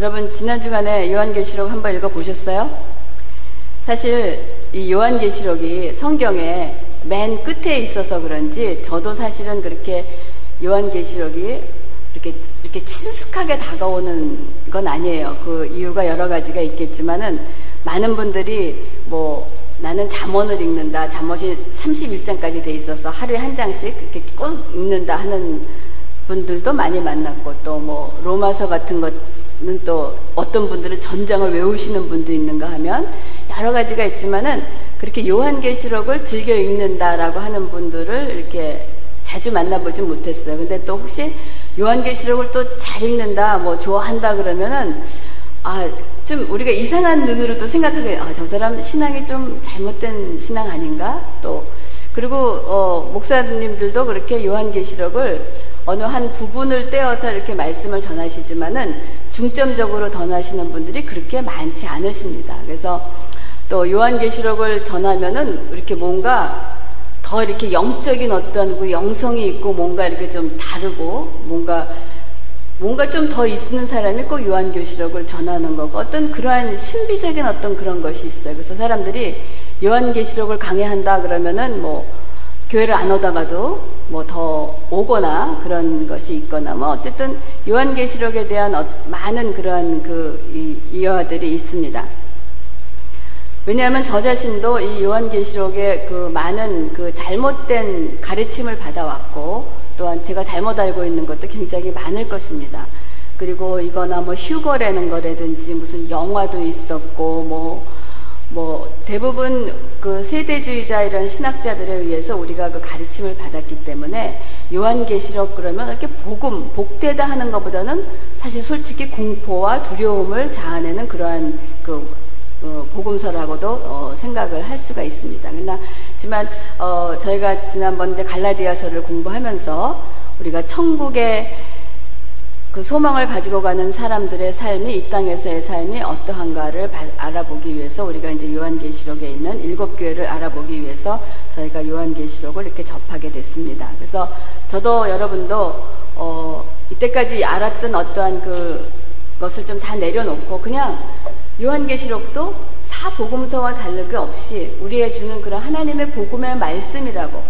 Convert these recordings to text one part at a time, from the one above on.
여러분 지난 주간에 요한계시록 한번 읽어 보셨어요? 사실 이 요한계시록이 성경에 맨 끝에 있어서 그런지 저도 사실은 그렇게 요한계시록이 이렇게 이렇게 친숙하게 다가오는 건 아니에요. 그 이유가 여러 가지가 있겠지만은 많은 분들이 뭐 나는 잠언을 읽는다. 잠언이 31장까지 돼 있어서 하루에 한 장씩 이렇게 꼭 읽는다 하는 분들도 많이 만났고 또 뭐 로마서 같은 것은 또 어떤 분들은 전장을 외우시는 분도 있는가 하면 여러 가지가 있지만은 그렇게 요한계시록을 즐겨 읽는다라고 하는 분들을 이렇게 자주 만나보지 못했어요. 근데 또 혹시 요한계시록을 또 잘 읽는다, 뭐 좋아한다 그러면은 아, 좀 우리가 이상한 눈으로도 생각하게, 아, 저 사람 신앙이 좀 잘못된 신앙 아닌가? 또, 그리고, 어, 목사님들도 그렇게 요한계시록을 어느 한 부분을 떼어서 이렇게 말씀을 전하시지만은 중점적으로 전하시는 분들이 그렇게 많지 않으십니다. 그래서 또 요한계시록을 전하면은 이렇게 뭔가 더 이렇게 영적인 어떤 그 영성이 있고 뭔가 이렇게 좀 다르고 뭔가 뭔가 좀 더 있는 사람이 꼭 요한계시록을 전하는 거고 어떤 그러한 신비적인 어떤 그런 것이 있어요. 그래서 사람들이 요한계시록을 강의한다 그러면은 뭐 교회를 안 오다가도 뭐 더 오거나 그런 것이 있거나 뭐 어쨌든 요한계시록에 대한 어, 많은 그런 그 이어들이 있습니다. 왜냐하면 저 자신도 이 요한계시록에 그 많은 그 잘못된 가르침을 받아왔고 또한 제가 잘못 알고 있는 것도 굉장히 많을 것입니다. 그리고 이거나 뭐 휴거라는 거라든지 무슨 영화도 있었고 뭐, 뭐 대부분 그 세대주의자 이런 신학자들에 의해서 우리가 그 가르침을 받았기 때문에 요한계시록 그러면 이렇게 복음, 복되다 하는 것보다는 사실 솔직히 공포와 두려움을 자아내는 그러한 그 어, 복음서라고도 어, 생각을 할 수가 있습니다. 그러나 하지만 어, 저희가 지난번 갈라디아서를 공부하면서 우리가 천국의 그 소망을 가지고 가는 사람들의 삶이 이 땅에서의 삶이 어떠한가를 알아보기 위해서 우리가 이제 요한계시록에 있는 일곱 교회를 알아보기 위해서 저희가 요한계시록을 이렇게 접하게 됐습니다. 그래서 저도 여러분도 어, 이때까지 알았던 어떠한 그 것을 좀 다 내려놓고 그냥 요한계시록도 사복음서와 다르게 없이 우리의 주는 그런 하나님의 복음의 말씀이라고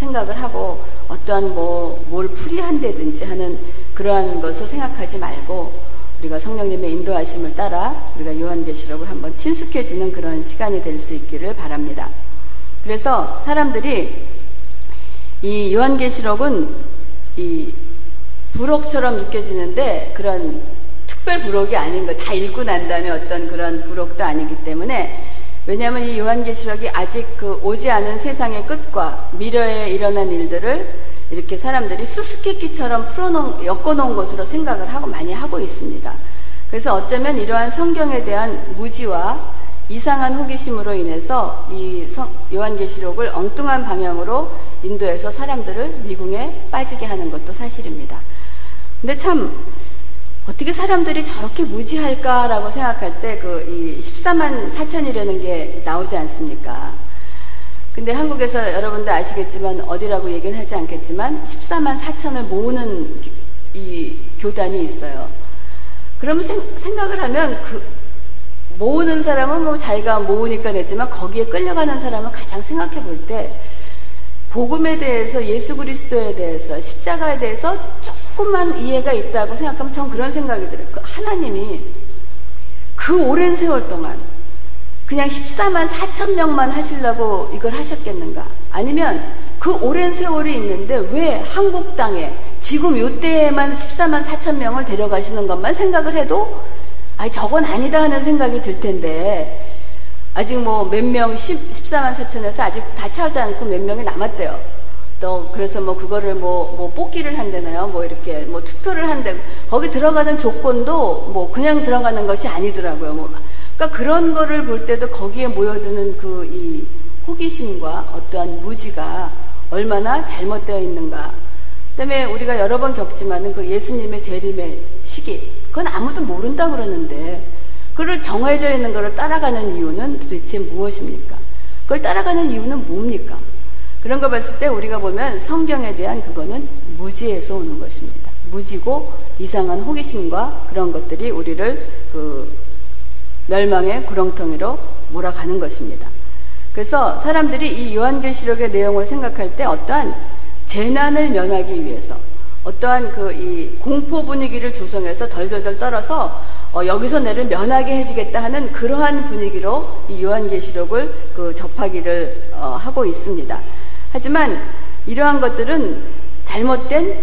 생각을 하고 어떠한 뭐 뭘 풀이한다든지 하는 그러한 것을 생각하지 말고 우리가 성령님의 인도하심을 따라 우리가 요한계시록을 한번 친숙해지는 그런 시간이 될 수 있기를 바랍니다. 그래서 사람들이 이 요한계시록은 이 부록처럼 느껴지는데 그런 특별 부록이 아닌 거, 다 읽고 난 다음에 어떤 그런 부록도 아니기 때문에 왜냐하면 이 요한계시록이 아직 그 오지 않은 세상의 끝과 미래에 일어난 일들을 이렇게 사람들이 수수께끼처럼 풀어놓은, 엮어놓은 것으로 생각을 하고 많이 하고 있습니다. 그래서 어쩌면 이러한 성경에 대한 무지와 이상한 호기심으로 인해서 이 요한계시록을 엉뚱한 방향으로 인도해서 사람들을 미궁에 빠지게 하는 것도 사실입니다. 근데 참 어떻게 사람들이 저렇게 무지할까라고 생각할 때 그 이 14만 4천이라는 게 나오지 않습니까? 근데 한국에서 여러분들 아시겠지만 어디라고 얘기는 하지 않겠지만 14만 4천을 모으는 이 교단이 있어요. 그러면 생, 각을 하면 그 모으는 사람은 뭐 자기가 모으니까 냈지만 거기에 끌려가는 사람을 가장 생각해 볼 때 복음에 대해서 예수 그리스도에 대해서 십자가에 대해서 조금 만 이해가 있다고 생각하면 전 그런 생각이 들어요. 그 하나님이 그 오랜 세월 동안 그냥 14만 4천 명만 하시려고 이걸 하셨겠는가? 아니면 그 오랜 세월이 있는데 왜 한국 땅에 지금 요때에만 14만 4천 명을 데려가시는 것만 생각을 해도 아니 저건 아니다 하는 생각이 들 텐데 아직 뭐 몇 명, 14만 4천에서 아직 다 차지 않고 몇 명이 남았대요. 또 그래서 뭐 그거를 뭐, 뭐 뽑기를 한다나요? 뭐 이렇게 뭐 투표를 한대. 거기 들어가는 조건도 뭐 그냥 들어가는 것이 아니더라고요. 뭐 그러니까 그런 거를 볼 때도 거기에 모여드는 그 이 호기심과 어떠한 무지가 얼마나 잘못되어 있는가. 그다음에 우리가 여러 번 겪지만은 그 예수님의 재림의 시기 그건 아무도 모른다 그러는데 그를 정해져 있는 것을 따라가는 이유는 도대체 무엇입니까? 그걸 따라가는 이유는 뭡니까? 그런 걸 봤을 때 우리가 보면 성경에 대한 그거는 무지에서 오는 것입니다. 무지고 이상한 호기심과 그런 것들이 우리를 그 멸망의 구렁텅이로 몰아가는 것입니다. 그래서 사람들이 이 요한계시록의 내용을 생각할 때 어떠한 재난을 면하기 위해서 어떠한 그 이 공포 분위기를 조성해서 덜덜덜 떨어서 어 여기서 내를 면하게 해주겠다 하는 그러한 분위기로 이 요한계시록을 그 접하기를 어 하고 있습니다. 하지만 이러한 것들은 잘못된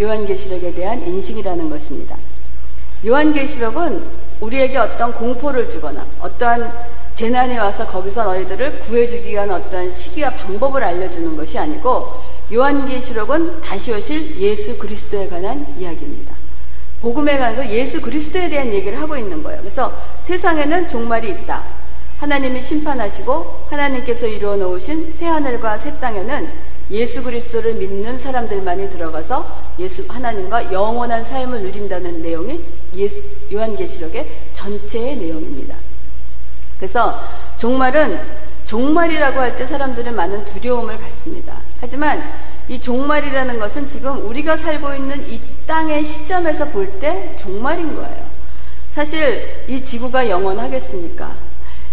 요한계시록에 대한 인식이라는 것입니다. 요한계시록은 우리에게 어떤 공포를 주거나 어떠한 재난이 와서 거기서 너희들을 구해주기 위한 어떠한 시기와 방법을 알려주는 것이 아니고 요한계시록은 다시 오실 예수 그리스도에 관한 이야기입니다. 복음에 관해서 예수 그리스도에 대한 얘기를 하고 있는 거예요. 그래서 세상에는 종말이 있다. 하나님이 심판하시고 하나님께서 이루어 놓으신 새 하늘과 새 땅에는 예수 그리스도를 믿는 사람들만이 들어가서 예수 하나님과 영원한 삶을 누린다는 내용이 예수, 요한계시록의 전체의 내용입니다. 그래서 종말은 종말이라고 할 때 사람들은 많은 두려움을 갖습니다. 하지만 이 종말이라는 것은 지금 우리가 살고 있는 이 땅의 시점에서 볼 때 종말인 거예요. 사실 이 지구가 영원하겠습니까?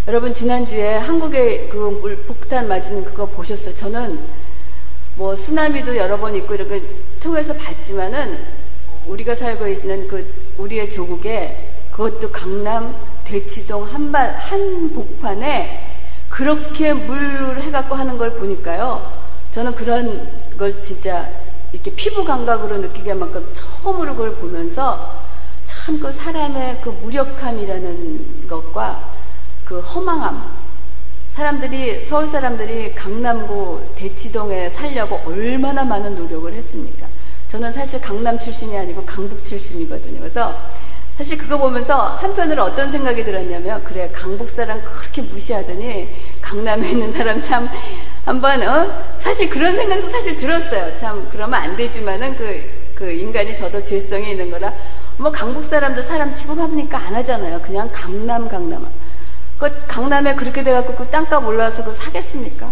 여러분 지난주에 한국의 그 물 폭탄 맞은 그거 보셨어요? 저는 뭐 쓰나미도 여러 번 있고 이렇게 통해서 봤지만은 우리가 살고 있는 그 우리의 조국에 그것도 강남 대치동 한반 한복판에 그렇게 물 해갖고 하는 걸 보니까요. 저는 그런 걸 진짜 이렇게 피부 감각으로 느끼게 만큼 처음으로 그걸 보면서 참 그 사람의 그 무력함이라는 것과 그 허망함. 사람들이, 서울 사람들이 강남구 대치동에 살려고 얼마나 많은 노력을 했습니까? 저는 사실 강남 출신이 아니고 강북 출신이거든요. 그래서 사실 그거 보면서 한편으로 어떤 생각이 들었냐면, 그래, 강북 사람 그렇게 무시하더니 강남에 있는 사람 참 한번 어? 사실 그런 생각도 사실 들었어요. 참 그러면 안 되지만은 그, 그 인간이 저도 죄성이 있는 거라 뭐 강북 사람도 사람 취급하니까 안 하잖아요. 그냥 강남 강남. 그 강남에 그렇게 돼갖고 그 땅값 올라와서 그 사겠습니까?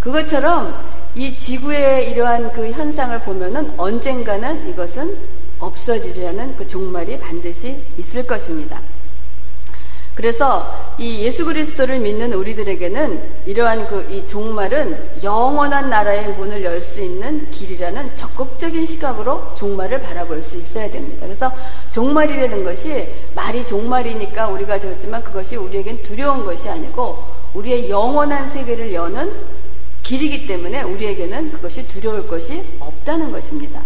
그것처럼 이 지구의 이러한 그 현상을 보면은 언젠가는 이것은 없어지려는 그 종말이 반드시 있을 것입니다. 그래서 이 예수 그리스도를 믿는 우리들에게는 이러한 그 이 종말은 영원한 나라의 문을 열 수 있는 길이라는 적극적인 시각으로 종말을 바라볼 수 있어야 됩니다. 그래서 종말이라는 것이 말이 종말이니까 우리가 들었지만 그것이 우리에겐 두려운 것이 아니고 우리의 영원한 세계를 여는 길이기 때문에 우리에게는 그것이 두려울 것이 없다는 것입니다.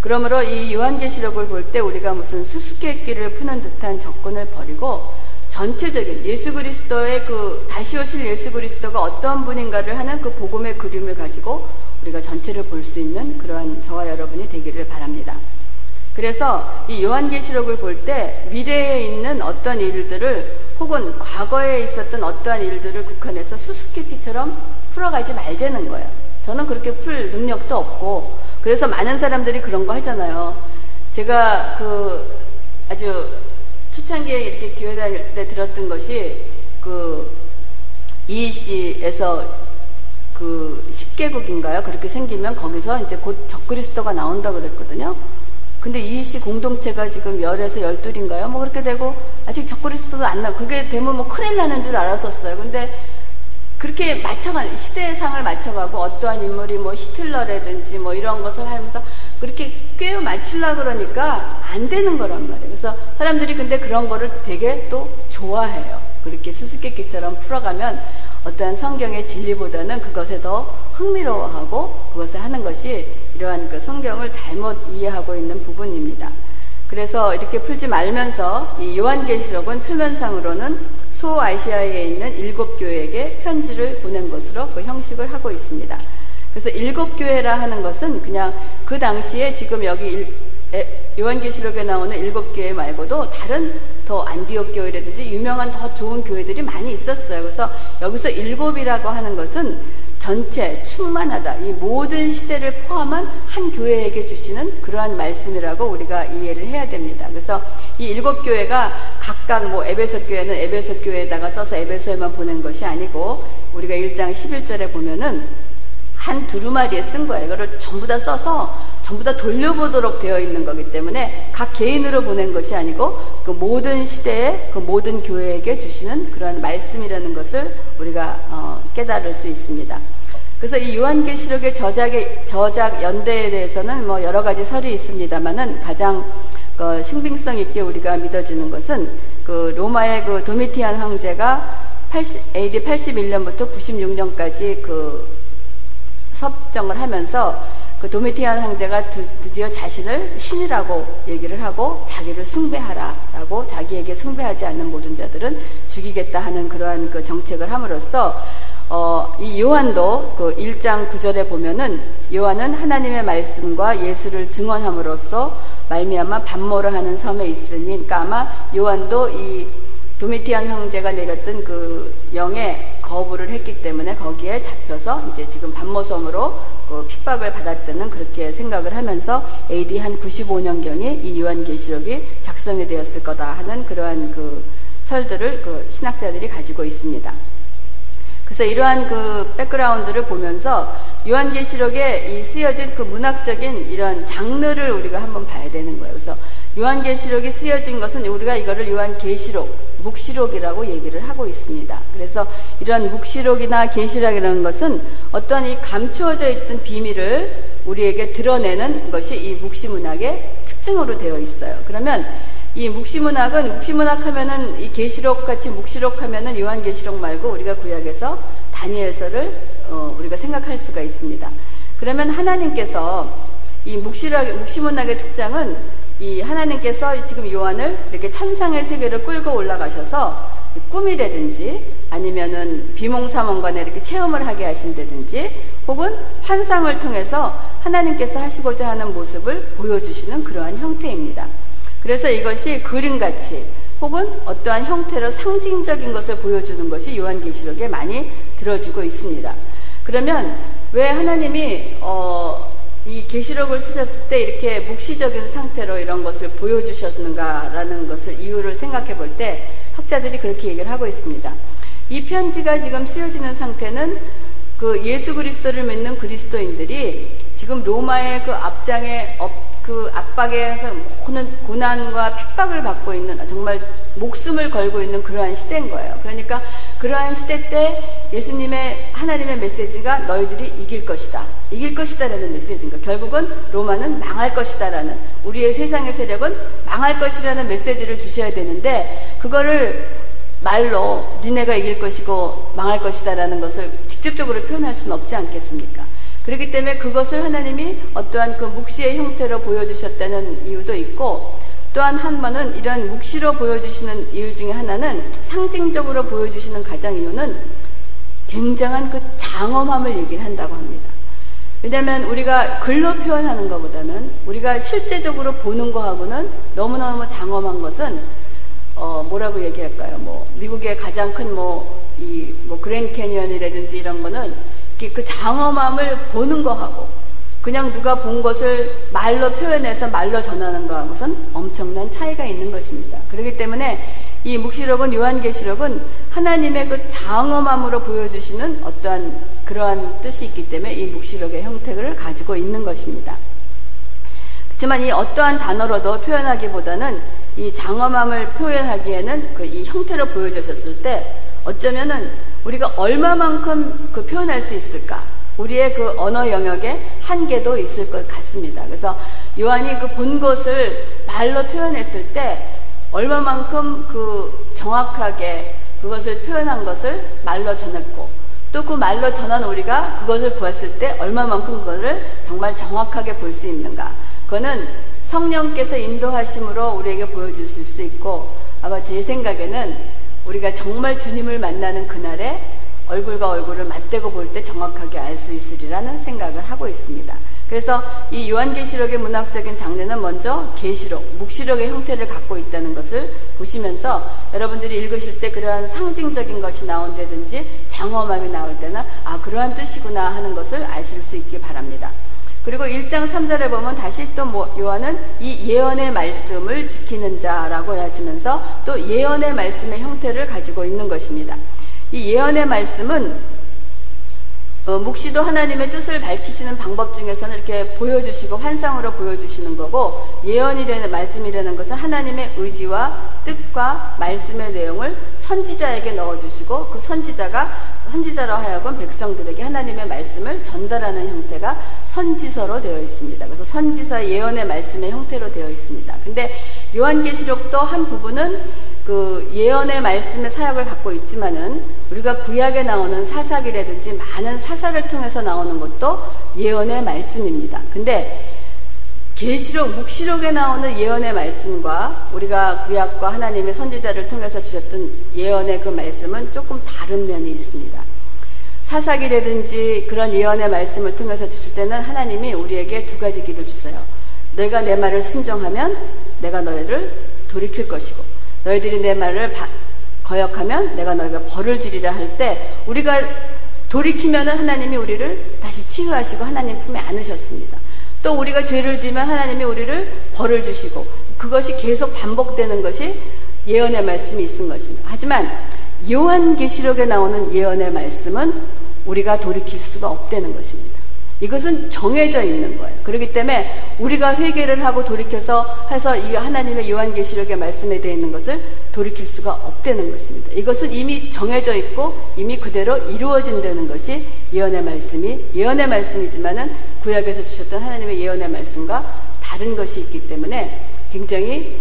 그러므로 이 요한계시록을 볼 때 우리가 무슨 수수께끼를 푸는 듯한 접근을 버리고 전체적인 예수 그리스도의 그 다시 오실 예수 그리스도가 어떤 분인가를 하는 그 복음의 그림을 가지고 우리가 전체를 볼 수 있는 그러한 저와 여러분이 되기를 바랍니다. 그래서 이 요한계시록을 볼 때 미래에 있는 어떤 일들을 혹은 과거에 있었던 어떠한 일들을 국한해서 수수께끼처럼 풀어가지 말자는 거예요. 저는 그렇게 풀 능력도 없고 그래서 많은 사람들이 그런 거 하잖아요. 제가 그 아주 초창기에 이렇게 교회 다닐 때 들었던 것이 그 이시에서 그 10개국인가요? 그렇게 생기면 거기서 이제 곧 적그리스도가 나온다 그랬거든요. 근데 이시 공동체가 지금 열에서 열둘인가요? 뭐 그렇게 되고 아직 적그리스도도 안 나. 그게 되면 뭐 큰일 나는 줄 알았었어요. 근데 그렇게 맞춰가는 시대상을 맞춰가고 어떠한 인물이 뭐 히틀러라든지 뭐 이런 것을 하면서 그렇게 꿰어 맞추려 그러니까 안 되는 거란 말이에요. 그래서 사람들이 근데 그런 거를 되게 또 좋아해요. 그렇게 수수께끼처럼 풀어가면 어떠한 성경의 진리보다는 그것에 더 흥미로워하고 그것을 하는 것이 이러한 그 성경을 잘못 이해하고 있는 부분입니다. 그래서 이렇게 풀지 말면서 이 요한계시록은 표면상으로는 소아시아에 있는 일곱 교회에게 편지를 보낸 것으로 그 형식을 하고 있습니다. 그래서 일곱 교회라 하는 것은 그냥 그 당시에 지금 여기 요한계시록에 나오는 일곱 교회 말고도 다른 더 안디옥 교회라든지 유명한 더 좋은 교회들이 많이 있었어요. 그래서 여기서 일곱이라고 하는 것은 전체 충만하다. 이 모든 시대를 포함한 한 교회에게 주시는 그러한 말씀이라고 우리가 이해를 해야 됩니다. 그래서 이 일곱 교회가 각각 뭐 에베소 교회는 에베소 교회에다가 써서 에베소에만 보낸 것이 아니고 우리가 1장 11절에 보면은 한 두루마리에 쓴 거예요. 이거를 전부 다 써서 전부 다 돌려보도록 되어 있는 거기 때문에 각 개인으로 보낸 것이 아니고 그 모든 시대에 그 모든 교회에게 주시는 그런 말씀이라는 것을 우리가 어, 깨달을 수 있습니다. 그래서 이 요한계시록의 저작의 저작 연대에 대해서는 뭐 여러 가지 설이 있습니다만은 가장 그 신빙성 있게 우리가 믿어지는 것은 그 로마의 그 도미티안 황제가 80, AD 81년부터 96년까지 그 섭정을 하면서 그 도미티안 황제가 드디어 자신을 신이라고 얘기를 하고 자기를 숭배하라라고 자기에게 숭배하지 않는 모든 자들은 죽이겠다 하는 그러한 그 정책을 함으로써 어, 이 요한도 그 1장 9절에 보면은 요한은 하나님의 말씀과 예수를 증언함으로써 말미암아 반모를 하는 섬에 있으니 그러니까 아마 요한도 이 도미티안 형제가 내렸던 그 영의 거부를 했기 때문에 거기에 잡혀서 이제 지금 반모섬으로 그 핍박을 받았다는 그렇게 생각을 하면서 AD 한 95년경에 이 요한계시록이 작성이 되었을 거다 하는 그러한 그 설들을 그 신학자들이 가지고 있습니다. 그래서 이러한 그 백그라운드를 보면서 요한계시록에 이 쓰여진 그 문학적인 이런 장르를 우리가 한번 봐야 되는 거예요. 그래서 요한계시록이 쓰여진 것은 우리가 이거를 요한계시록, 묵시록이라고 얘기를 하고 있습니다. 그래서 이런 묵시록이나 계시록이라는 것은 어떤 이 감추어져 있던 비밀을 우리에게 드러내는 것이 이 묵시문학의 특징으로 되어 있어요. 그러면 이 묵시문학은 묵시문학 하면은 이 계시록 같이 묵시록 하면은 요한계시록 말고 우리가 구약에서 다니엘서를 어, 우리가 생각할 수가 있습니다. 그러면 하나님께서 이 묵시락, 묵시문학의 특장은 이 하나님께서 지금 요한을 이렇게 천상의 세계를 끌고 올라가셔서 꿈이라든지 아니면은 비몽사몽간에 이렇게 체험을 하게 하신다든지 혹은 환상을 통해서 하나님께서 하시고자 하는 모습을 보여주시는 그러한 형태입니다. 그래서 이것이 그림같이 혹은 어떠한 형태로 상징적인 것을 보여주는 것이 요한계시록에 많이 들어주고 있습니다. 그러면 왜 하나님이 어, 이 계시록을 쓰셨을 때 이렇게 묵시적인 상태로 이런 것을 보여주셨는가라는 것을 이유를 생각해 볼 때 학자들이 그렇게 얘기를 하고 있습니다. 이 편지가 지금 쓰여지는 상태는 그 예수 그리스도를 믿는 그리스도인들이 지금 로마의 그 앞장에 그 압박에서 모든 고난과 핍박을 받고 있는 정말 목숨을 걸고 있는 그러한 시대인 거예요. 그러니까 그러한 시대 때 예수님의 하나님의 메시지가 너희들이 이길 것이다. 이길 것이다라는 메시지인가. 결국은 로마는 망할 것이다라는 우리의 세상의 세력은 망할 것이라는 메시지를 주셔야 되는데 그거를 말로 니네가 이길 것이고 망할 것이다라는 것을 직접적으로 표현할 수는 없지 않겠습니까? 그렇기 때문에 그것을 하나님이 어떠한 그 묵시의 형태로 보여주셨다는 이유도 있고 또한 한 번은 이런 묵시로 보여주시는 이유 중에 하나는 상징적으로 보여주시는 가장 이유는 굉장한 그 장엄함을 얘기를 한다고 합니다. 왜냐하면 우리가 글로 표현하는 것보다는 우리가 실제적으로 보는 거하고는 너무너무 장엄한 것은 어 뭐라고 얘기할까요? 뭐 미국의 가장 큰 뭐 이뭐 그랜드 캐니언이라든지 이런 거는 그 장엄함을 보는 거하고 그냥 누가 본 것을 말로 표현해서 말로 전하는 거하고선 엄청난 차이가 있는 것입니다. 그렇기 때문에 이 묵시록은 요한계시록은 하나님의 그 장엄함으로 보여주시는 어떠한 그러한 뜻이 있기 때문에 이 묵시록의 형태를 가지고 있는 것입니다. 그렇지만 이 어떠한 단어로도 표현하기보다는 이 장엄함을 표현하기에는 그 이 형태로 보여주셨을 때 어쩌면은 우리가 얼마만큼 그 표현할 수 있을까? 우리의 그 언어 영역에 한계도 있을 것 같습니다. 그래서 요한이 그 본 것을 말로 표현했을 때 얼마만큼 그 정확하게 그것을 표현한 것을 말로 전했고 또 그 말로 전한 우리가 그것을 보았을 때 얼마만큼 그것을 정말 정확하게 볼 수 있는가. 그거는 성령께서 인도하심으로 우리에게 보여주실 수 있고 아마 제 생각에는 우리가 정말 주님을 만나는 그날에 얼굴과 얼굴을 맞대고 볼 때 정확하게 알 수 있으리라는 생각을 하고 있습니다. 그래서 이 요한계시록의 문학적인 장르는 먼저 계시록, 묵시록의 형태를 갖고 있다는 것을 보시면서 여러분들이 읽으실 때 그러한 상징적인 것이 나온다든지 장엄함이 나올 때는 아 그러한 뜻이구나 하는 것을 아실 수 있기 바랍니다. 그리고 1장 3절에 보면 다시 또뭐 요한은 이 예언의 말씀을 지키는 자라고 하시면서 또 예언의 말씀의 형태를 가지고 있는 것입니다. 이 예언의 말씀은 어, 묵시도 하나님의 뜻을 밝히시는 방법 중에서는 이렇게 보여주시고 환상으로 보여주시는 거고 예언이라는 말씀이라는 것은 하나님의 의지와 뜻과 말씀의 내용을 선지자에게 넣어주시고 그 선지자가 선지자로 하여금 백성들에게 하나님의 말씀을 전달하는 형태가 선지서로 되어 있습니다. 그래서 선지서 예언의 말씀의 형태로 되어 있습니다. 근데 요한계시록도 한 부분은 그 예언의 말씀의 사역을 갖고 있지만은 우리가 구약에 나오는 사사기라든지 많은 사사를 통해서 나오는 것도 예언의 말씀입니다. 근데 계시록 묵시록에 나오는 예언의 말씀과 우리가 구약과 하나님의 선지자를 통해서 주셨던 예언의 그 말씀은 조금 다른 면이 있습니다. 사사기라든지 그런 예언의 말씀을 통해서 주실 때는 하나님이 우리에게 두 가지 길을 주세요. 내가 내 말을 순종하면 내가 너희를 돌이킬 것이고 너희들이 내 말을 거역하면 내가 너희가 벌을 주리라 할 때 우리가 돌이키면 하나님이 우리를 다시 치유하시고 하나님 품에 안으셨습니다. 또 우리가 죄를 지면 하나님이 우리를 벌을 주시고 그것이 계속 반복되는 것이 예언의 말씀이 있은 것입니다. 하지만 요한계시록에 나오는 예언의 말씀은 우리가 돌이킬 수가 없다는 것입니다. 이것은 정해져 있는 거예요. 그렇기 때문에 우리가 회개를 하고 돌이켜서 해서 이 하나님의 요한계시록의 말씀에 되어 있는 것을 돌이킬 수가 없다는 것입니다. 이것은 이미 정해져 있고 이미 그대로 이루어진다는 것이 예언의 말씀이 예언의 말씀이지만은 구약에서 주셨던 하나님의 예언의 말씀과 다른 것이 있기 때문에 굉장히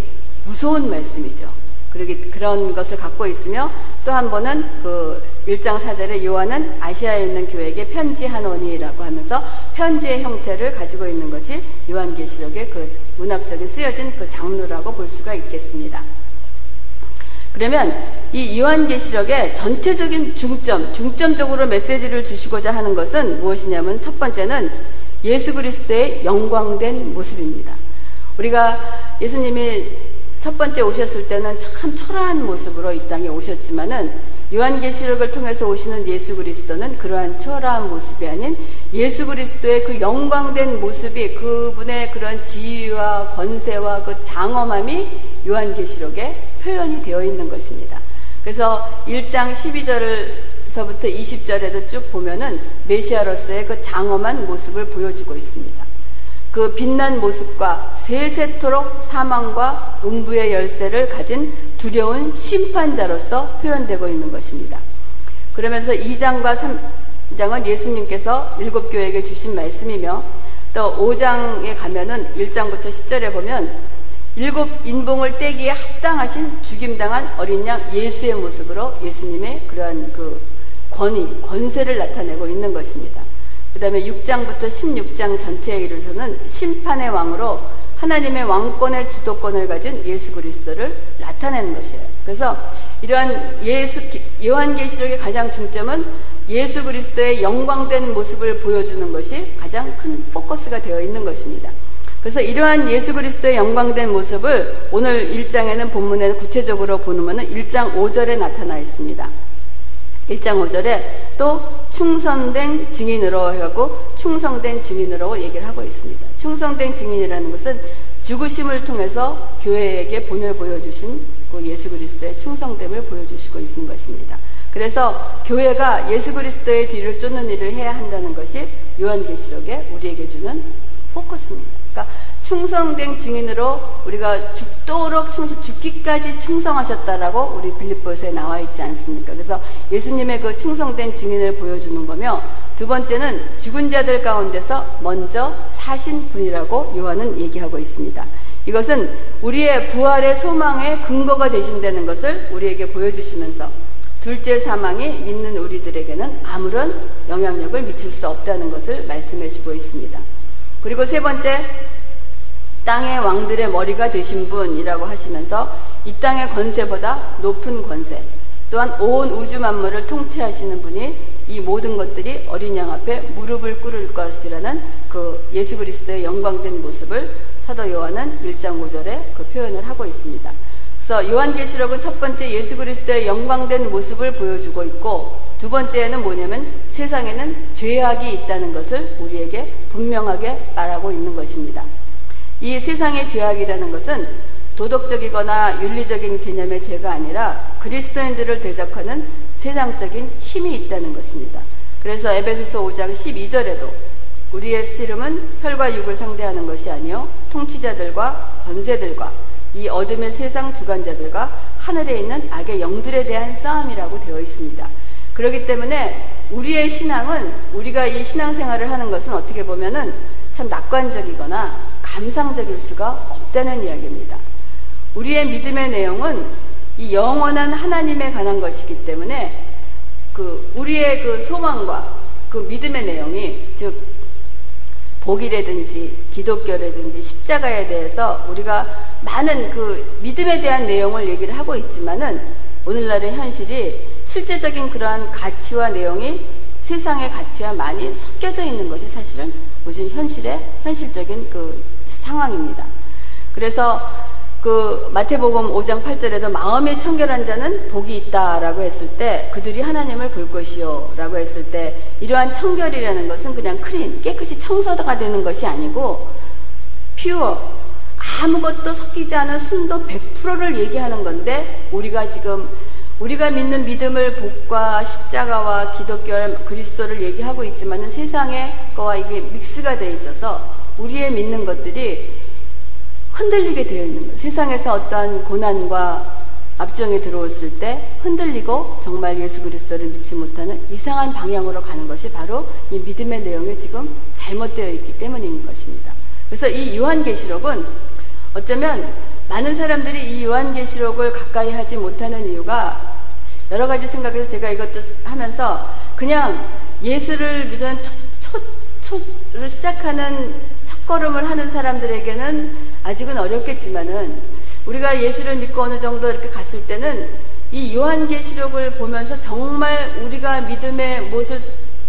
무서운 말씀이죠. 그러기 그런 것을 갖고 있으며 또 한 번은 그 1장 4절에 요한은 아시아에 있는 교회에게 편지하노니라고 하면서 편지의 형태를 가지고 있는 것이 요한계시록의 그 문학적인 쓰여진 그 장르라고 볼 수가 있겠습니다. 그러면 이 요한계시록의 전체적인 중점, 중점적으로 메시지를 주시고자 하는 것은 무엇이냐면 첫 번째는 예수 그리스도의 영광된 모습입니다. 우리가 예수님이 첫 번째 오셨을 때는 참 초라한 모습으로 이 땅에 오셨지만은 요한계시록을 통해서 오시는 예수 그리스도는 그러한 초라한 모습이 아닌 예수 그리스도의 그 영광된 모습이 그분의 그런 지위와 권세와 그 장엄함이 요한계시록에 표현이 되어 있는 것입니다. 그래서 1장 12절에서부터 20절에도 쭉 보면은 메시아로서의 그 장엄한 모습을 보여주고 있습니다. 그 빛난 모습과 세세토록 사망과 음부의 열쇠를 가진 두려운 심판자로서 표현되고 있는 것입니다. 그러면서 2장과 3장은 예수님께서 일곱 교회에게 주신 말씀이며 또 5장에 가면은 1장부터 10절에 보면 일곱 인봉을 떼기에 합당하신 죽임당한 어린 양 예수의 모습으로 예수님의 그러한 그 권위, 권세를 나타내고 있는 것입니다. 그 다음에 6장부터 16장 전체에 이르서는 심판의 왕으로 하나님의 왕권의 주도권을 가진 예수 그리스도를 나타내는 것이에요. 그래서 이러한 예수, 요한계시록의 가장 중점은 예수 그리스도의 영광된 모습을 보여주는 것이 가장 큰 포커스가 되어 있는 것입니다. 그래서 이러한 예수 그리스도의 영광된 모습을 오늘 1장에는 본문에는 구체적으로 보면 1장 5절에 나타나 있습니다. 1장 5절에 또 충성된 증인으로 하고 충성된 증인으로 얘기를 하고 있습니다. 충성된 증인이라는 것은 죽으심을 통해서 교회에게 본을 보여주신 그 예수 그리스도의 충성됨을 보여주시고 있는 것입니다. 그래서 교회가 예수 그리스도의 뒤를 쫓는 일을 해야 한다는 것이 요한계시록에 우리에게 주는 포커스입니다. 그러니까 충성된 증인으로 우리가 죽도록 충성, 죽기까지 충성하셨다라고 우리 빌립보서에 나와 있지 않습니까? 그래서 예수님의 그 충성된 증인을 보여주는 거며 두 번째는 죽은 자들 가운데서 먼저 사신 분이라고 요한은 얘기하고 있습니다. 이것은 우리의 부활의 소망의 근거가 되신다는 것을 우리에게 보여주시면서 둘째 사망이 믿는 우리들에게는 아무런 영향력을 미칠 수 없다는 것을 말씀해 주고 있습니다. 그리고 세 번째, 땅의 왕들의 머리가 되신 분이라고 하시면서 이 땅의 권세보다 높은 권세, 또한 온 우주 만물을 통치하시는 분이 이 모든 것들이 어린 양 앞에 무릎을 꿇을 것이라는 그 예수 그리스도의 영광된 모습을 사도 요한은 1장 5절에 그 표현을 하고 있습니다. 그래서 요한계시록은 첫 번째 예수 그리스도의 영광된 모습을 보여주고 있고 두 번째는 뭐냐면 세상에는 죄악이 있다는 것을 우리에게 분명하게 말하고 있는 것입니다. 이 세상의 죄악이라는 것은 도덕적이거나 윤리적인 개념의 죄가 아니라 그리스도인들을 대적하는 세상적인 힘이 있다는 것입니다. 그래서 에베소서 5장 12절에도 우리의 씨름은 혈과 육을 상대하는 것이 아니요 통치자들과 권세들과 이 어둠의 세상 주관자들과 하늘에 있는 악의 영들에 대한 싸움이라고 되어 있습니다. 그렇기 때문에 우리의 신앙은 우리가 이 신앙생활을 하는 것은 어떻게 보면은 참 낙관적이거나 감상적일 수가 없다는 이야기입니다. 우리의 믿음의 내용은 이 영원한 하나님에 관한 것이기 때문에 그 우리의 그 소망과 그 믿음의 내용이 즉 복이라든지 기독교라든지 십자가에 대해서 우리가 많은 그 믿음에 대한 내용을 얘기를 하고 있지만은 오늘날의 현실이 실제적인 그러한 가치와 내용이 세상의 가치와 많이 섞여져 있는 것이 사실은 요즘 현실의 현실적인 그 상황입니다. 그래서 그 마태복음 5장 8절에도 마음이 청결한 자는 복이 있다라고 했을 때 그들이 하나님을 볼 것이요라고 했을 때 이러한 청결이라는 것은 그냥 크린 깨끗이 청소가 되는 것이 아니고 퓨어 아무것도 섞이지 않은 순도 100%를 얘기하는 건데 우리가 지금 우리가 믿는 믿음을 복과 십자가와 기독교 그리스도를 얘기하고 있지만 세상의 거와 이게 믹스가 돼 있어서 우리의 믿는 것들이 흔들리게 되어 있는 거예요. 세상에서 어떠한 고난과 압정에 들어왔을 때 흔들리고 정말 예수 그리스도를 믿지 못하는 이상한 방향으로 가는 것이 바로 이 믿음의 내용이 지금 잘못되어 있기 때문인 것입니다. 그래서 이 요한계시록은 어쩌면 많은 사람들이 이 요한계시록을 가까이 하지 못하는 이유가 여러 가지 생각에서 제가 이것도 하면서 그냥 예수를 믿은 초, 초, 초를 시작하는 첫걸음을 하는 사람들에게는 아직은 어렵겠지만은 우리가 예수를 믿고 어느 정도 이렇게 갔을 때는 이 요한계시록을 보면서 정말 우리가 믿음의 무엇을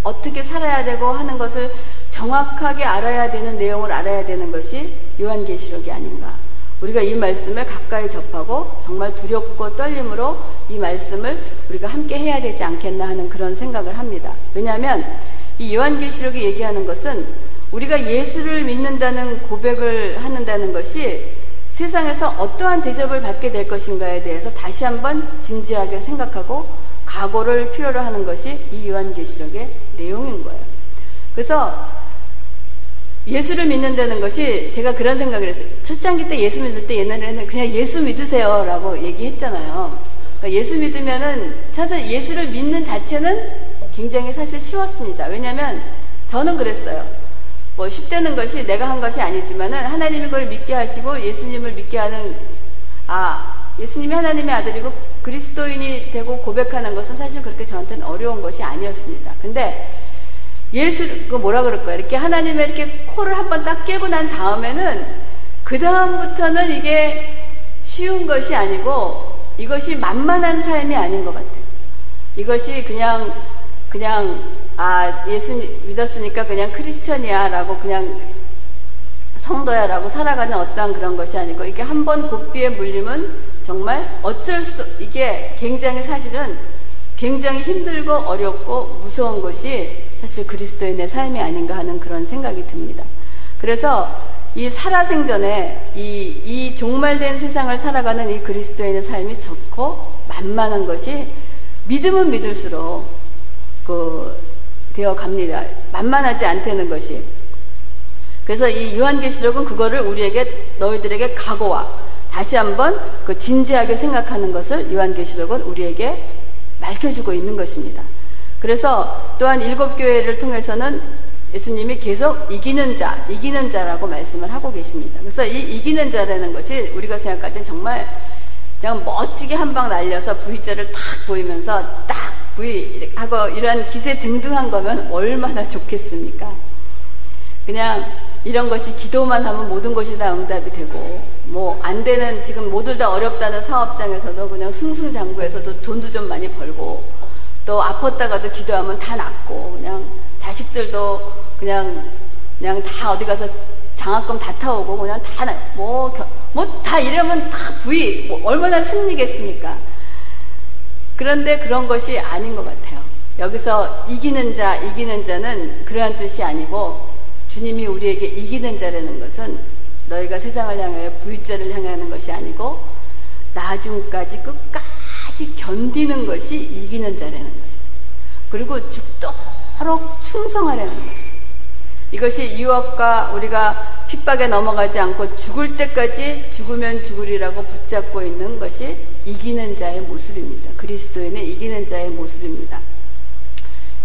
어떻게 살아야 되고 하는 것을 정확하게 알아야 되는 내용을 알아야 되는 것이 요한계시록이 아닌가. 우리가 이 말씀을 가까이 접하고 정말 두렵고 떨림으로 이 말씀을 우리가 함께 해야 되지 않겠나 하는 그런 생각을 합니다. 왜냐하면 이 요한계시록이 얘기하는 것은 우리가 예수를 믿는다는 고백을 하는다는 것이 세상에서 어떠한 대접을 받게 될 것인가에 대해서 다시 한번 진지하게 생각하고 각오를 필요로 하는 것이 이 요한계시록의 내용인 거예요. 그래서 예수를 믿는다는 것이 제가 그런 생각을 했어요. 첫 장기 때 예수 믿을 때 옛날에는 그냥 예수 믿으세요 라고 얘기했잖아요. 그러니까 예수 믿으면은 사실 예수를 믿는 자체는 굉장히 사실 쉬웠습니다. 왜냐하면 저는 그랬어요. 뭐 쉽다는 것이 내가 한 것이 아니지만은 하나님이 그걸 믿게 하시고 예수님을 믿게 하는 아 예수님이 하나님의 아들이고 그리스도인이 되고 고백하는 것은 사실 그렇게 저한테는 어려운 것이 아니었습니다. 근데 예수 그 뭐라 그럴까요? 이렇게 하나님의 이렇게 코를 한 번 딱 깨고 난 다음에는 그 다음부터는 이게 쉬운 것이 아니고 이것이 만만한 삶이 아닌 것 같아요. 이것이 그냥 그냥 아, 예수 믿었으니까 그냥 크리스천이야 라고 그냥 성도야 라고 살아가는 어떠한 그런 것이 아니고 이게 한 번 고삐에 물리면 정말 어쩔 수, 이게 굉장히 사실은 굉장히 힘들고 어렵고 무서운 것이 사실 그리스도인의 삶이 아닌가 하는 그런 생각이 듭니다. 그래서 이 살아생전에 이, 이 종말된 세상을 살아가는 이 그리스도인의 삶이 좋고 만만한 것이 믿음은 믿을수록 그 되어 갑니다. 만만하지 않다는 것이. 그래서 이 요한계시록은 그거를 우리에게 너희들에게 각오와 다시 한번 그 진지하게 생각하는 것을 요한계시록은 우리에게 밝혀주고 있는 것입니다. 그래서 또한 일곱 교회를 통해서는 예수님이 계속 이기는 자, 이기는 자라고 말씀을 하고 계십니다. 그래서 이 이기는 자라는 것이 우리가 생각할 땐 정말 그냥 멋지게 한 방 날려서 V자를 탁 보이면서 딱 하고 이런 기세 등등한 거면 얼마나 좋겠습니까? 그냥 이런 것이 기도만 하면 모든 것이 다 응답이 되고 뭐 안 되는 지금 모두 다 어렵다는 사업장에서도 그냥 승승장구해서도 돈도 좀 많이 벌고 또 아팠다가도 기도하면 다 낫고 그냥 자식들도 그냥 그냥 다 어디 가서 장학금 다 타오고 그냥 다뭐뭐 뭐다 이러면 다 부위 뭐 얼마나 승리겠습니까? 그런데 그런 것이 아닌 것 같아요. 여기서 이기는 자, 이기는 자는 그러한 뜻이 아니고 주님이 우리에게 이기는 자라는 것은 너희가 세상을 향하여 부의자를 향하는 것이 아니고 나중까지 끝까지 견디는 것이 이기는 자라는 것이죠. 그리고 죽도록 그토록 충성하려는 거죠. 이것이 유혹과 우리가 핍박에 넘어가지 않고 죽을 때까지 죽으면 죽으리라고 붙잡고 있는 것이 이기는 자의 모습입니다. 그리스도인의 이기는 자의 모습입니다.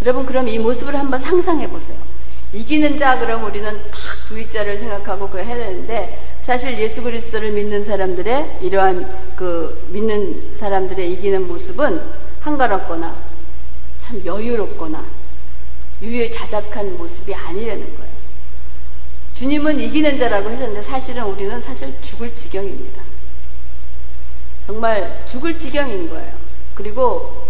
여러분 그럼 이 모습을 한번 상상해 보세요. 이기는 자 그럼 우리는 탁 V자를 생각하고 그걸 해야 되는데 사실 예수 그리스도를 믿는 사람들의 이러한 그 믿는 사람들의 이기는 모습은 한가롭거나 참 여유롭거나 유유에 자작한 모습이 아니라는 거예요. 주님은 이기는 자라고 하셨는데 사실은 우리는 사실 죽을 지경입니다. 정말 죽을 지경인 거예요. 그리고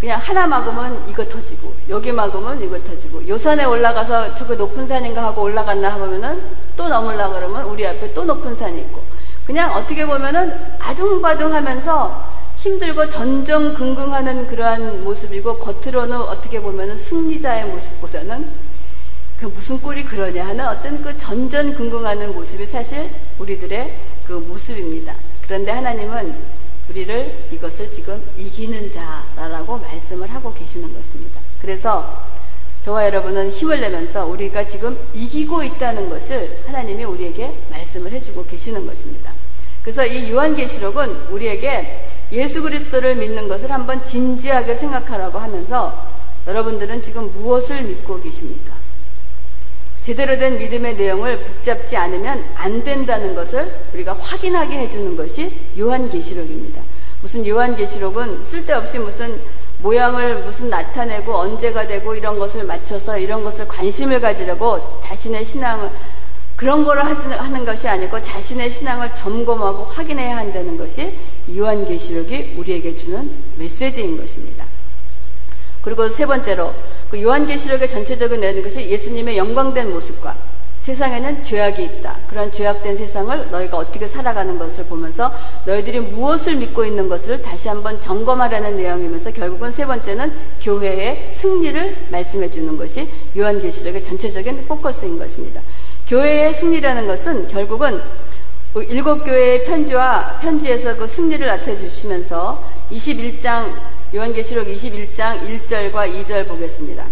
그냥 하나 막으면 이거 터지고 여기 막으면 이거 터지고 요 산에 올라가서 저거 높은 산인가 하고 올라갔나 하면은 또 넘으려 그러면 우리 앞에 또 높은 산이 있고 그냥 어떻게 보면은 아둥바둥하면서 힘들고 전전긍긍하는 그러한 모습이고 겉으로는 어떻게 보면은 승리자의 모습보다는 그 무슨 꼴이 그러냐 하는 어떤 그 전전긍긍하는 모습이 사실 우리들의 그 모습입니다. 그런데 하나님은 우리를 이것을 지금 이기는 자라고 말씀을 하고 계시는 것입니다. 그래서 저와 여러분은 힘을 내면서 우리가 지금 이기고 있다는 것을 하나님이 우리에게 말씀을 해주고 계시는 것입니다. 그래서 이 요한계시록은 우리에게 예수 그리스도를 믿는 것을 한번 진지하게 생각하라고 하면서 여러분들은 지금 무엇을 믿고 계십니까? 제대로 된 믿음의 내용을 붙잡지 않으면 안 된다는 것을 우리가 확인하게 해주는 것이 요한계시록입니다. 무슨 요한계시록은 쓸데없이 무슨 모양을 무슨 나타내고 언제가 되고 이런 것을 맞춰서 이런 것을 관심을 가지려고 자신의 신앙을 그런 거를 하는 것이 아니고 자신의 신앙을 점검하고 확인해야 한다는 것이 요한계시록이 우리에게 주는 메시지인 것입니다. 그리고 세 번째로 그 요한계시록의 전체적인 내는 것이 예수님의 영광된 모습과 세상에는 죄악이 있다. 그런 죄악된 세상을 너희가 어떻게 살아가는 것을 보면서 너희들이 무엇을 믿고 있는 것을 다시 한번 점검하라는 내용이면서 결국은 세 번째는 교회의 승리를 말씀해 주는 것이 요한계시록의 전체적인 포커스인 것입니다. 교회의 승리라는 것은 결국은 일곱 교회의 편지와 편지에서 그 승리를 나타내 주시면서 21장 요한계시록 21장 1절과 2절 보겠습니다.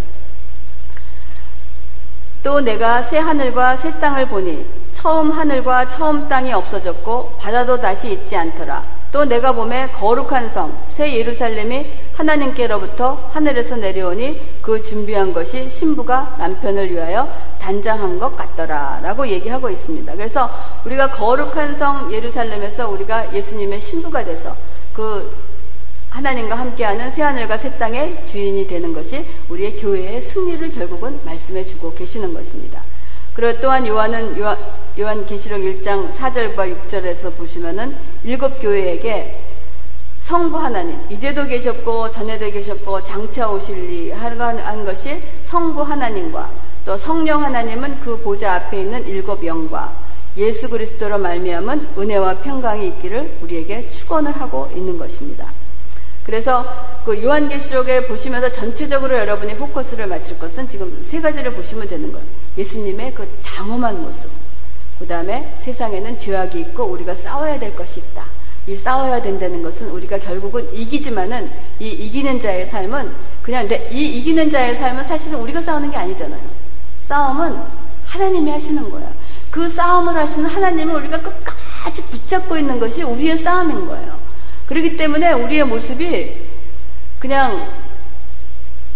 또 내가 새 하늘과 새 땅을 보니 처음 하늘과 처음 땅이 없어졌고 바다도 다시 있지 않더라. 또 내가 봄에 거룩한 성, 새 예루살렘이 하나님께로부터 하늘에서 내려오니 그 준비한 것이 신부가 남편을 위하여 단장한 것 같더라. 라고 얘기하고 있습니다. 그래서 우리가 거룩한 성 예루살렘에서 우리가 예수님의 신부가 돼서 그 하나님과 함께하는 새하늘과 새 땅의 주인이 되는 것이 우리의 교회의 승리를 결국은 말씀해 주고 계시는 것입니다. 그리고 또한 요한은 요한, 요한 계시록 1장 4절과 6절에서 보시면은 일곱 교회에게 성부 하나님 이제도 계셨고 전에도 계셨고 장차 오실리 하는 것이 성부 하나님과 또 성령 하나님은 그 보좌 앞에 있는 일곱 영과 예수 그리스도로 말미암은 은혜와 평강이 있기를 우리에게 축원을 하고 있는 것입니다. 그래서 그 요한계시록에 보시면서 전체적으로 여러분이 포커스를 맞출 것은 지금 세 가지를 보시면 되는 거예요. 예수님의 그 장엄한 모습. 그 다음에 세상에는 죄악이 있고 우리가 싸워야 될 것이 있다. 이 싸워야 된다는 것은 우리가 결국은 이기지만은 이 이기는 자의 삶은 그냥 근데 이 이기는 자의 삶은 사실은 우리가 싸우는 게 아니잖아요. 싸움은 하나님이 하시는 거예요. 그 싸움을 하시는 하나님을 우리가 끝까지 붙잡고 있는 것이 우리의 싸움인 거예요. 그렇기 때문에 우리의 모습이 그냥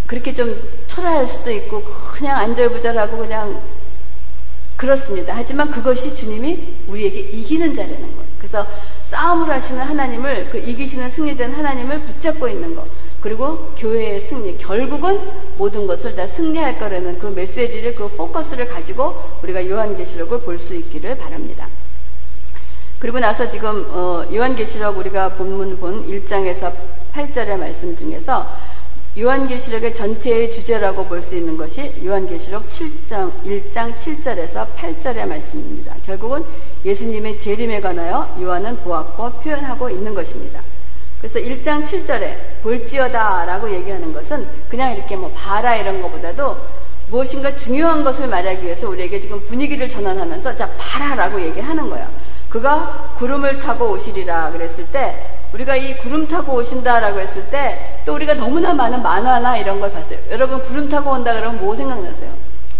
그렇게 좀 초라할 수도 있고 그냥 안절부절하고 그냥 그렇습니다. 하지만 그것이 주님이 우리에게 이기는 자라는 거예요. 그래서 싸움을 하시는 하나님을 그 이기시는 승리된 하나님을 붙잡고 있는 것 그리고 교회의 승리 결국은 모든 것을 다 승리할 거라는 그 메시지를 그 포커스를 가지고 우리가 요한계시록을 볼 수 있기를 바랍니다. 그리고 나서 지금 어, 요한계시록 우리가 본문 본 1장에서 8절의 말씀 중에서 요한계시록의 전체의 주제라고 볼 수 있는 것이 요한계시록 7장 1장 7절에서 8절의 말씀입니다. 결국은 예수님의 재림에 관하여 요한은 보았고 표현하고 있는 것입니다. 그래서 1장 7절에 볼지어다라고 얘기하는 것은 그냥 이렇게 뭐 봐라 이런 것보다도 무엇인가 중요한 것을 말하기 위해서 우리에게 지금 분위기를 전환하면서 자 봐라라고 얘기하는 거예요. 그가 구름을 타고 오시리라 그랬을 때 우리가 이 구름 타고 오신다라고 했을 때 또 우리가 너무나 많은 만화나 이런 걸 봤어요. 여러분 구름 타고 온다 그러면 뭐 생각나세요?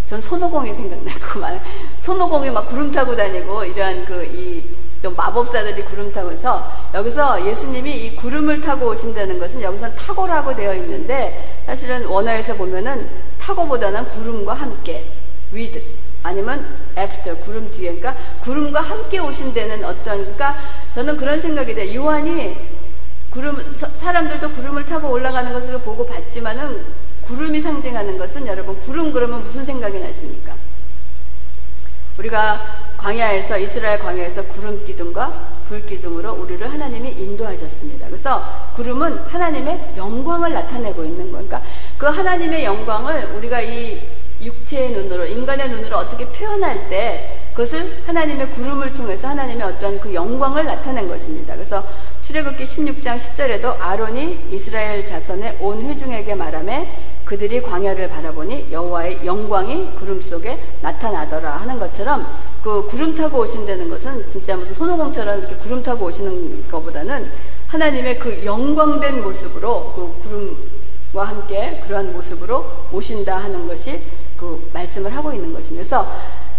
전 손오공이 생각나고 막 손오공이 막 구름 타고 다니고 이러한 그이 마법사들이 구름 타고 해서 여기서 예수님이 이 구름을 타고 오신다는 것은 여기서 타고라고 되어 있는데 사실은 원어에서 보면은 타고보다는 구름과 함께 with 아니면 after 구름 뒤에 그러니까 구름과 함께 오신다는 어떤 그러니까 저는 그런 생각이 돼요. 요한이 구름, 사람들도 구름을 타고 올라가는 것을 보고 봤지만은 구름이 상징하는 것은 여러분 구름 그러면 무슨 생각이 나십니까? 우리가 광야에서 이스라엘 광야에서 구름 기둥과 불 기둥으로 우리를 하나님이 인도하셨습니다. 그래서 구름은 하나님의 영광을 나타내고 있는 거니까 그러니까 그 하나님의 영광을 우리가 이 육체의 눈으로 인간의 눈으로 어떻게 표현할 때 그것을 하나님의 구름을 통해서 하나님의 어떤 그 영광을 나타낸 것입니다. 그래서 출애굽기 16장 10절에도 아론이 이스라엘 자손의 온 회중에게 말하매 그들이 광야를 바라보니 여호와의 영광이 구름 속에 나타나더라 하는 것처럼 그 구름 타고 오신다는 것은 진짜 무슨 손오공처럼 이렇게 구름 타고 오시는 것보다는 하나님의 그 영광된 모습으로 그 구름과 함께 그러한 모습으로 오신다 하는 것이 그 말씀을 하고 있는 것입니다. 그래서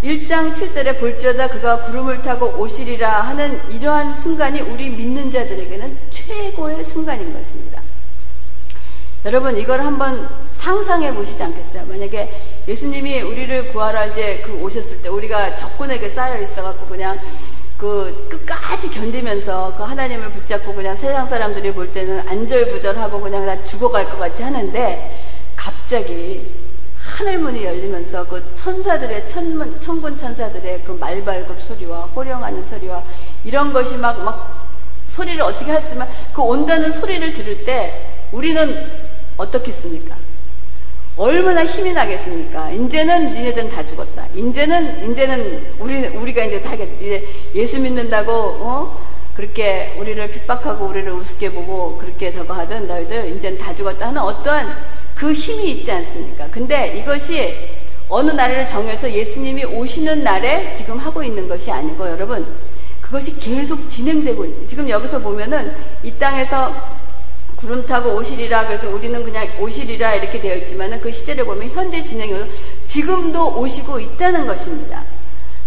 1장 7절에 볼지어다 그가 구름을 타고 오시리라 하는 이러한 순간이 우리 믿는 자들에게는 최고의 순간인 것입니다. 여러분 이걸 한번 상상해 보시지 않겠어요? 만약에 예수님이 우리를 구하러 이제 그 오셨을 때 우리가 적군에게 쌓여 있어갖고 그냥 그 끝까지 견디면서 그 하나님을 붙잡고 그냥 세상 사람들이 볼 때는 안절부절하고 그냥 다 죽어갈 것 같이 하는데 갑자기 하늘문이 열리면서 그 천사들의 천문, 천군 천사들의 그 말발굽 소리와 호령하는 소리와 이런 것이 막, 막 소리를 어떻게 했으면 그 온다는 소리를 들을 때 우리는 어떻겠습니까? 얼마나 힘이 나겠습니까? 이제는 니네들은 다 죽었다. 이제는, 이제는 우리, 우리가 이제 다 이제 예수 믿는다고, 어? 그렇게 우리를 핍박하고 우리를 우습게 보고 그렇게 저거 하던 너희들 이제는 다 죽었다 하는 어떠한 그 힘이 있지 않습니까? 근데 이것이 어느 날을 정해서 예수님이 오시는 날에 지금 하고 있는 것이 아니고 여러분 그것이 계속 진행되고 있는 지금 여기서 보면은 이 땅에서 구름 타고 오시리라 그래서 우리는 그냥 오시리라 이렇게 되어 있지만은 그 시제를 보면 현재 진행으로 지금도 오시고 있다는 것입니다.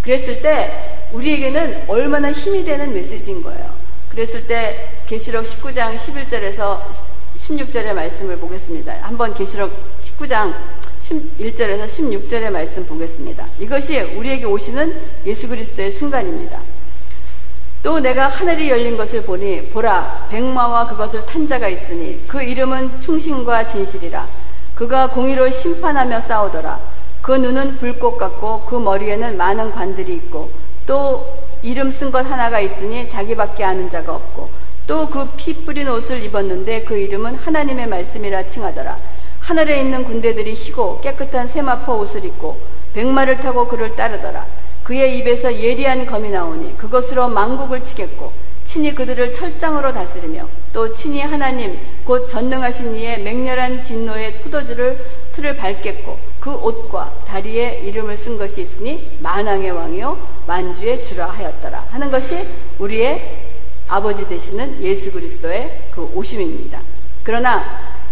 그랬을 때 우리에게는 얼마나 힘이 되는 메시지인 거예요. 그랬을 때 계시록 19장 11절에서 16절의 말씀을 보겠습니다. 한번 계시록 19장 1절에서 16절의 말씀 보겠습니다. 이것이 우리에게 오시는 예수 그리스도의 순간입니다. 또 내가 하늘이 열린 것을 보니 보라 백마와 그것을 탄 자가 있으니 그 이름은 충신과 진실이라 그가 공의로 심판하며 싸우더라 그 눈은 불꽃 같고 그 머리에는 많은 관들이 있고 또 이름 쓴 것 하나가 있으니 자기밖에 아는 자가 없고 또 그 피 뿌린 옷을 입었는데 그 이름은 하나님의 말씀이라 칭하더라. 하늘에 있는 군대들이 희고 깨끗한 세마포 옷을 입고 백마를 타고 그를 따르더라. 그의 입에서 예리한 검이 나오니 그것으로 망국을 치겠고 친히 그들을 철장으로 다스리며 또 친히 하나님 곧 전능하신 이의 맹렬한 진노의 포도주를 틀을 밟겠고 그 옷과 다리에 이름을 쓴 것이 있으니 만왕의 왕이요 만주의 주라 하였더라 하는 것이 우리의 아버지 되시는 예수 그리스도의 그 오심입니다. 그러나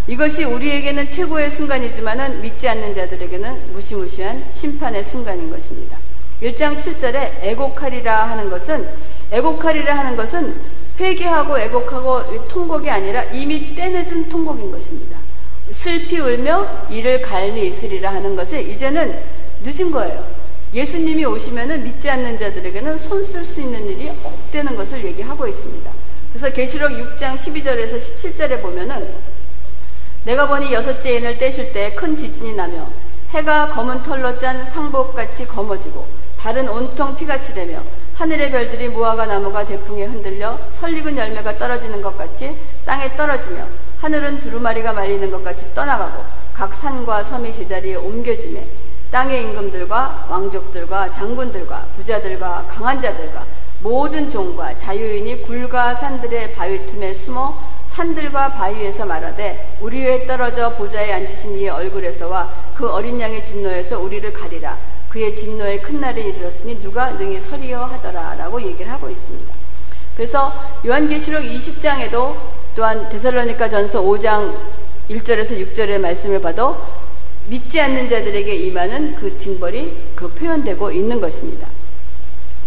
이것이 우리에게는 최고의 순간이지만은 믿지 않는 자들에게는 무시무시한 심판의 순간인 것입니다. 1장 7절에 애곡하리라 하는 것은 애곡하리라 하는 것은 회개하고 애곡하고 통곡이 아니라 이미 때늦은 통곡인 것입니다. 슬피 울며 이를 갈미 있으리라 하는 것이 이제는 늦은 거예요. 예수님이 오시면은 믿지 않는 자들에게는 손 쓸 수 있는 일이 없다는 것을 얘기하고 있습니다. 그래서 계시록 6장 12절에서 17절에 보면은 내가 보니 여섯째 인을 떼실 때 큰 지진이 나며 해가 검은 털로 짠 상복같이 검어지고 달은 온통 피같이 되며 하늘의 별들이 무화과 나무가 대풍에 흔들려 설익은 열매가 떨어지는 것 같이 땅에 떨어지며 하늘은 두루마리가 말리는 것 같이 떠나가고 각 산과 섬이 제자리에 옮겨지며 땅의 임금들과 왕족들과 장군들과 부자들과 강한 자들과 모든 종과 자유인이 굴과 산들의 바위 틈에 숨어 산들과 바위에서 말하되 우리 위에 떨어져 보좌에 앉으신 이의 얼굴에서와 그 어린 양의 진노에서 우리를 가리라 그의 진노의 큰 날이 이르렀으니 누가 능히 서리어 하더라 라고 얘기를 하고 있습니다. 그래서 요한계시록 20장에도 또한 데살로니가 전서 5장 1절에서 6절의 말씀을 봐도 믿지 않는 자들에게 임하는 그 징벌이 그 표현되고 있는 것입니다.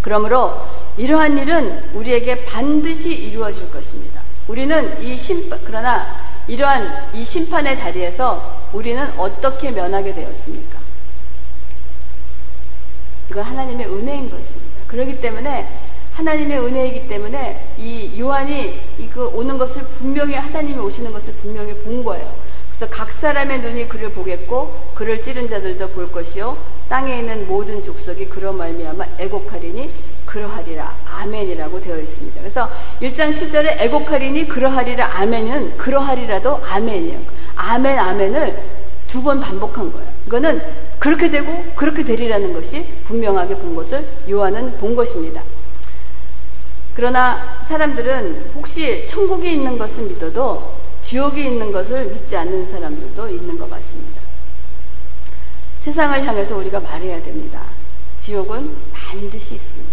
그러므로 이러한 일은 우리에게 반드시 이루어질 것입니다. 우리는 이 심판, 그러나 이러한 이 심판의 자리에서 우리는 어떻게 면하게 되었습니까? 이거 하나님의 은혜인 것입니다. 그렇기 때문에 하나님의 은혜이기 때문에 이 요한이 이거 오는 것을 분명히 하나님이 오시는 것을 분명히 본 거예요. 그래서 각 사람의 눈이 그를 보겠고 그를 찌른 자들도 볼 것이요 땅에 있는 모든 족속이 그런 말미암아 애곡하리니 그러하리라 아멘이라고 되어 있습니다. 그래서 1장 7절에 애곡하리니 그러하리라 아멘은 그러하리라도 아멘이에요. 아멘 아멘을 두 번 반복한 거예요. 이거는 그렇게 되고 그렇게 되리라는 것이 분명하게 본 것을 요한은 본 것입니다. 그러나 사람들은 혹시 천국이 있는 것을 믿어도 지옥이 있는 것을 믿지 않는 사람들도 있는 것 같습니다. 세상을 향해서 우리가 말해야 됩니다. 지옥은 반드시 있습니다.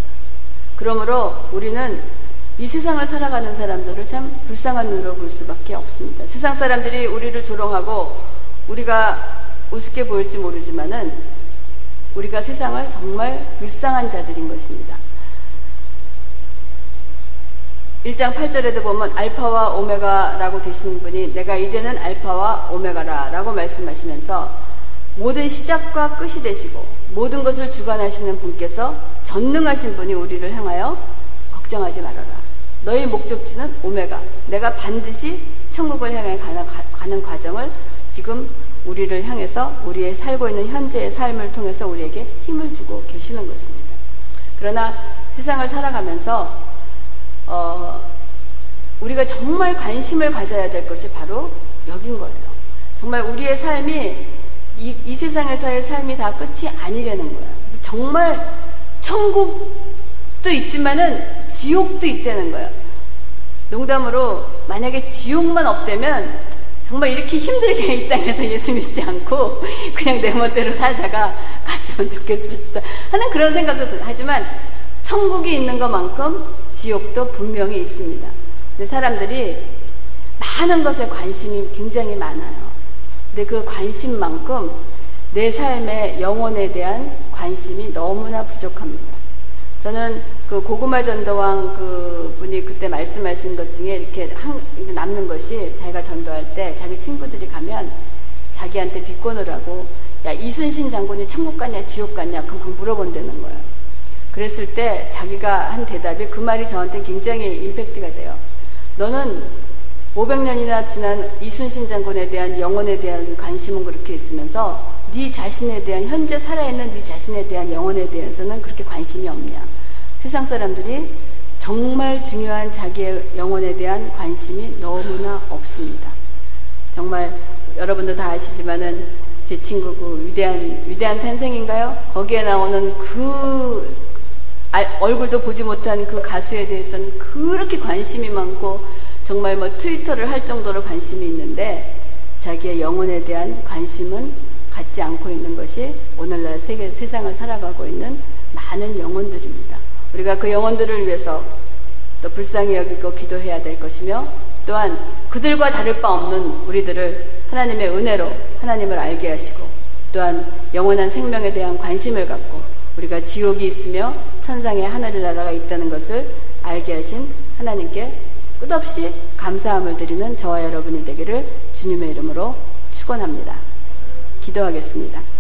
그러므로 우리는 이 세상을 살아가는 사람들을 참 불쌍한 눈으로 볼 수밖에 없습니다. 세상 사람들이 우리를 조롱하고 우리가 우습게 보일지 모르지만은 우리가 세상을 정말 불쌍한 자들인 것입니다. 1장 8절에도 보면 알파와 오메가라고 되시는 분이 내가 이제는 알파와 오메가라 라고 말씀하시면서 모든 시작과 끝이 되시고 모든 것을 주관하시는 분께서 전능하신 분이 우리를 향하여 걱정하지 말아라. 너희 목적지는 오메가. 내가 반드시 천국을 향해 가는, 가는 과정을 지금 우리를 향해서 우리의 살고 있는 현재의 삶을 통해서 우리에게 힘을 주고 계시는 것입니다. 그러나 세상을 살아가면서 어, 우리가 정말 관심을 가져야 될 것이 바로 여긴 거예요. 정말 우리의 삶이 이, 이 세상에서의 삶이 다 끝이 아니라는 거야. 정말 천국도 있지만은 지옥도 있다는 거예요. 농담으로 만약에 지옥만 없다면 정말 이렇게 힘들게 이 땅에서 예수 믿지 않고 그냥 내 멋대로 살다가 갔으면 좋겠었다 하는 그런 생각도 하지만 천국이 있는 것만큼 지옥도 분명히 있습니다. 사람들이 많은 것에 관심이 굉장히 많아요. 근데 그 관심만큼 내 삶의 영혼에 대한 관심이 너무나 부족합니다. 저는 그 고구마 전도왕 그 분이 그때 말씀하신 것 중에 이렇게 한, 남는 것이 자기가 전도할 때 자기 친구들이 가면 자기한테 비꼬느라고 야 이순신 장군이 천국 갔냐 지옥 갔냐 그막 물어본다는 거예요. 그랬을 때 자기가 한 대답이 그 말이 저한테 굉장히 임팩트가 돼요. 너는 500년이나 지난 이순신 장군에 대한 영혼에 대한 관심은 그렇게 있으면서 네 자신에 대한 현재 살아있는 네 자신에 대한 영혼에 대해서는 그렇게 관심이 없냐. 세상 사람들이 정말 중요한 자기의 영혼에 대한 관심이 너무나 없습니다. 정말 여러분도 다 아시지만은 제 친구 그 위대한 위대한 탄생인가요? 거기에 나오는 그 얼굴도 보지 못한 그 가수에 대해서는 그렇게 관심이 많고 정말 뭐 트위터를 할 정도로 관심이 있는데 자기의 영혼에 대한 관심은 갖지 않고 있는 것이 오늘날 세계, 세상을 살아가고 있는 많은 영혼들입니다. 우리가 그 영혼들을 위해서 또 불쌍히 여기고 기도해야 될 것이며 또한 그들과 다를 바 없는 우리들을 하나님의 은혜로 하나님을 알게 하시고 또한 영원한 생명에 대한 관심을 갖고 우리가 지옥이 있으며 천상의 하늘의 나라가 있다는 것을 알게 하신 하나님께 끝없이 감사함을 드리는 저와 여러분이 되기를 주님의 이름으로 축원합니다. 기도하겠습니다.